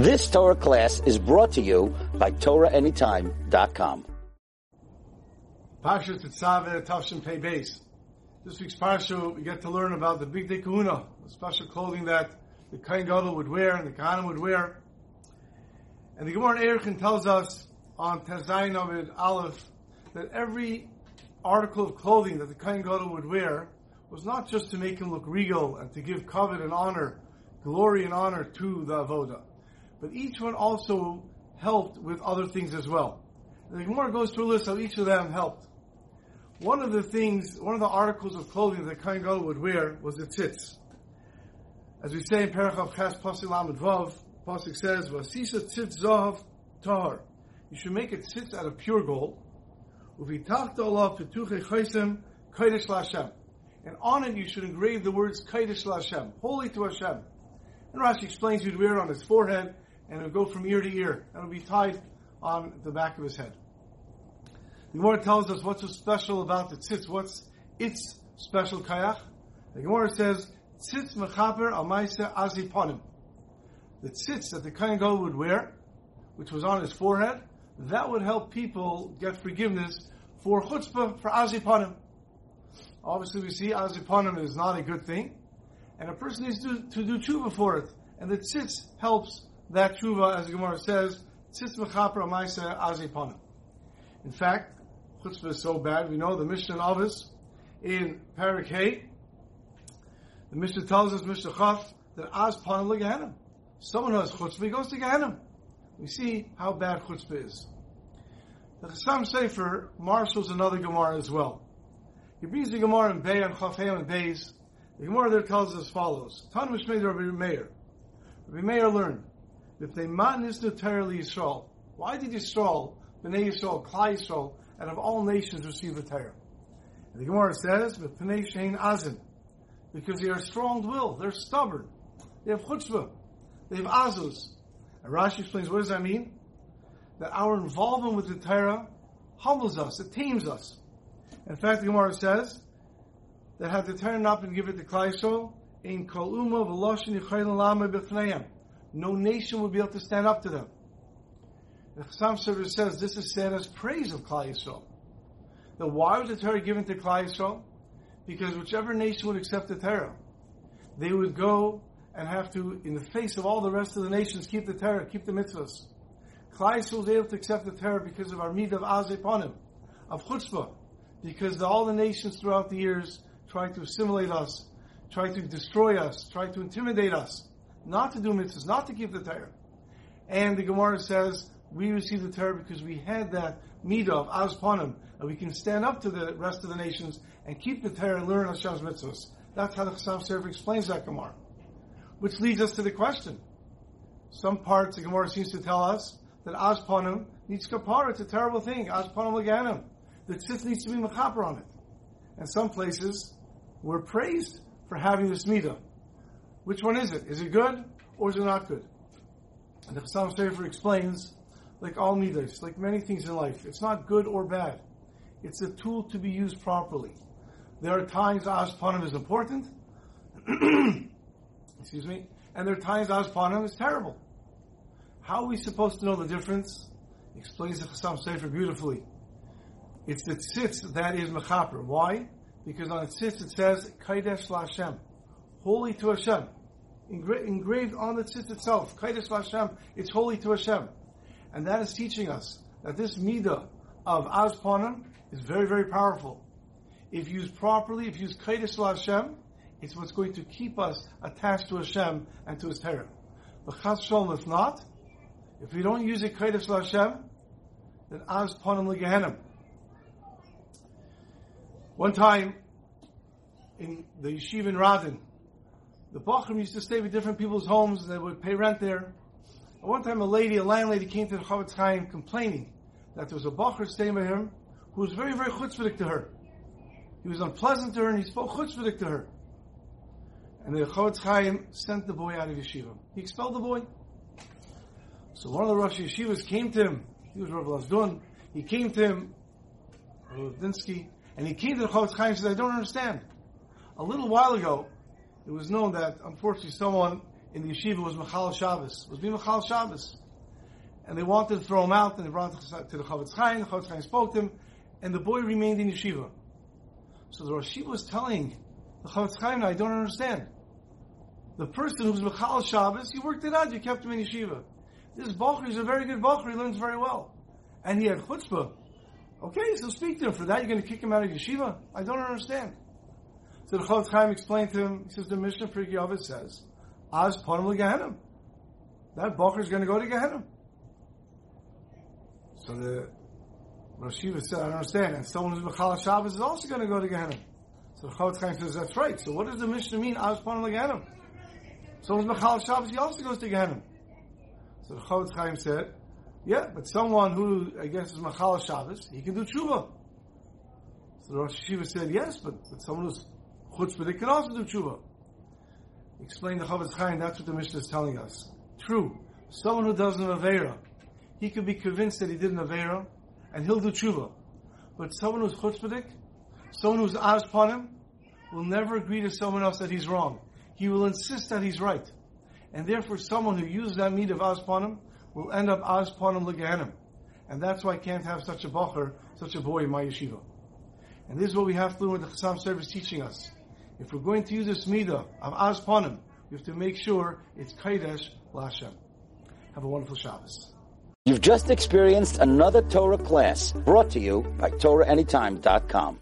This Torah class is brought to you by TorahAnytime.com. Parsha Tetzaveh Tavshin Pei. This week's Parsha, we get to learn about the Bigdei Kehunah, the special clothing that the Kohen Gadol would wear and the Kohanim would wear. And the Gemara Erichin tells us on Tezayin Ovid Aleph that every article of clothing that the Kohen Gadol would wear was not just to make him look regal and to give covet and honor, glory and honor to the Avodah, but each one also helped with other things as well. The Gemara goes through a list of each of them helped. One of the things, one of the articles of clothing that Kohen Gadol would wear was the tzitz. As we say in Parachav Ches Pasik Lamed Vav, Pasik says, "Vasisa tzitz zahav tahar." You should make a tzitz out of pure gold. Petuche Lashem. And on it you should engrave the words kodesh Lashem, holy to Hashem. And Rashi explains you'd wear it on his forehead, and it would go from ear to ear, and it would be tied on the back of his head. The Gemara tells us what's so special about the tzitz. What's its special kayach? The Gemara says, tzitz mechaper al maise aziponim. The tzitz that the Kohen Gadol would wear, which was on his forehead, that would help people get forgiveness for chutzpah, for aziponim. Obviously, we see aziponim is not a good thing, and a person needs to, to do tshuva for it. And the tzitz helps that tshuva, as the Gemara says, mechaper al maise. In fact, chutzpah is so bad. We know the Mishnah in Avis in Parak. The Mishnah tells us, Mishnah Chaf, that as pan Someone who has chutzpah, he goes to Gehenna. We see how bad chutzpah is. The Chassam Sofer marshals another Gemara as well. He brings the Gemara in Bay and Chafayim and Bays. The Gemara there tells us as follows. Tan Mishmei Rabbi Meir. Rabbi Meir learned that they man is entirely Yisrael. Why did Yisrael, Bnei Yisrael, Klal Yisrael, out of all nations receive the Torah? And the Gemara says, "But Pnei Shein Azin," because they are strong-willed, they're stubborn, they have chutzpah, they have azus. And Rashi explains, what does that mean? That our involvement with the Torah humbles us, it tames us. In fact, the Gemara says that had the Torah not been given to Klal Yisrael, in kol umma v'loshin yichayim lama b'fneim, no nation would be able to stand up to them. The Chassam Sofer says this is said as praise of Klal Yisrael. That why was the Torah given to Klal Yisrael? Because whichever nation would accept the Torah, they would go and have to, in the face of all the rest of the nations, keep the Torah, keep the mitzvahs. Klal Yisrael was able to accept the Torah because of our midah of azeponim, of chutzpah, because all the nations throughout the years tried to assimilate us, tried to destroy us, tried to intimidate us, not to do mitzvahs, not to keep the Torah. And the Gemara says we received the Torah because we had that midah of azponim, and we can stand up to the rest of the nations and keep the Torah and learn Hashem's mitzvahs. That's how the Chassam Sofer explains that Gemara. Which leads us to the question. Some parts the Gemara seems to tell us that azponim needs kapara. It's a terrible thing. Azponim leganim. The tzitz needs to be mechaper on it. And some places we're praised for having this midah. Which one is it? Is it good or is it not good? And the Chassam Sofer explains like all midas, like many things in life. It's not good or bad. It's a tool to be used properly. There are times aspanim is important. Excuse me. And there are times aspanim is terrible. How are we supposed to know the difference? Explains the Chassam Sofer beautifully. It's the tzitz that is mechaper. Why? Because on the tzitz it says Kaidesh Lashem, holy to Hashem, Engra- engraved on the tzitz itself. Kaidesh Lashem, it's holy to Hashem. And that is teaching us that this midah of azponim is very, very powerful. If used properly, if used kaidesh Hashem, it's what's going to keep us attached to Hashem and to His Torah. But chas shalom, if not, if we don't use it kaidesh Hashem, then azponim legehenim. One time, in the yeshiva in Radin, the Bachram used to stay with different people's homes, and they would pay rent there. At one time, a lady, a landlady, came to the Chofetz Chaim complaining that there was a bacher staying by him who was very, very chutzpahdik to her. He was unpleasant to her, and he spoke chutzpahdik to her. And the Chofetz Chaim sent the boy out of yeshiva. He expelled the boy. So one of the Rosh Yeshivas came to him. He was Rav Lazdun. He came to him, Rav Dinsky, and he came to the Chofetz Chaim and said, I don't understand. A little while ago, it was known that unfortunately someone in the yeshiva was Michal Shabbos, was being Michal Shabbos. And they wanted to throw him out, and they brought him to the Chofetz Chaim, the Chofetz Chaim spoke to him, and the boy remained in yeshiva. So the Rosh was telling the Chofetz Chaim, I don't understand. The person who was Michal Shabbos, you worked it out, you kept him in yeshiva. This Bachar is a very good Bachar, he learns very well. And he had chutzpah. Okay, so speak to him. For that, you're going to kick him out of yeshiva? I don't understand. So the Chofetz Chaim explained to him, he says, the Mishnah for Yavit says, Az Panim Gehenim. That Bachar is going to go to Gehenim. So the Rosh said, I don't understand. And someone who's Michal Shabbos is also going to go to Gehenim. So the Chofetz Chaim says, that's right. So what does the Mishnah mean, Az Panim Gehenim? Someone's Michal Shabbos, he also goes to Gehenim. So the Chofetz Chaim said, yeah, but someone who, I guess, is Machal Shabbos, he can do tshuva. So the Rosh Yeshiva said, yes, but, but someone who's chutzpah, can also do tshuva. Explain the Chofetz Chaim, that's what the Mishnah is telling us. True. Someone who does an Avera, he could be convinced that he did an Avera, and he'll do tshuva. But someone who's chutzpah, someone who's him, will never agree to someone else that he's wrong. He will insist that he's right and therefore someone who used that meat of aspanim will end up aspanim legehenim. And that's why I can't have such a bacher, such a boy in my yeshiva. And this is what we have to learn with the Chassam service teaching us. If we're going to use this midah of aspanim, we have to make sure it's kaidesh lashem. Have a wonderful Shabbos. You've just experienced another Torah class brought to you by TorahAnytime.com.